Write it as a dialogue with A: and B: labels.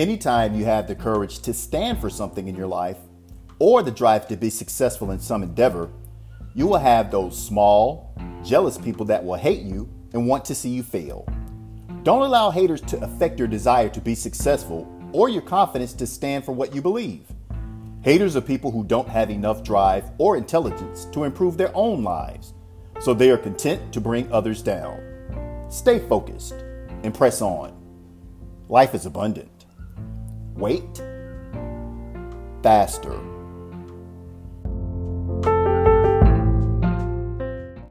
A: Anytime you have the courage to stand for something in your life or the drive to be successful in some endeavor, you will have those small, jealous people that will hate you and want to see you fail. Don't allow haters to affect your desire to be successful or your confidence to stand for what you believe. Haters are people who don't have enough drive or intelligence to improve their own lives, so they are content to bring others down. Stay focused and press on. Life is abundant. Wait faster.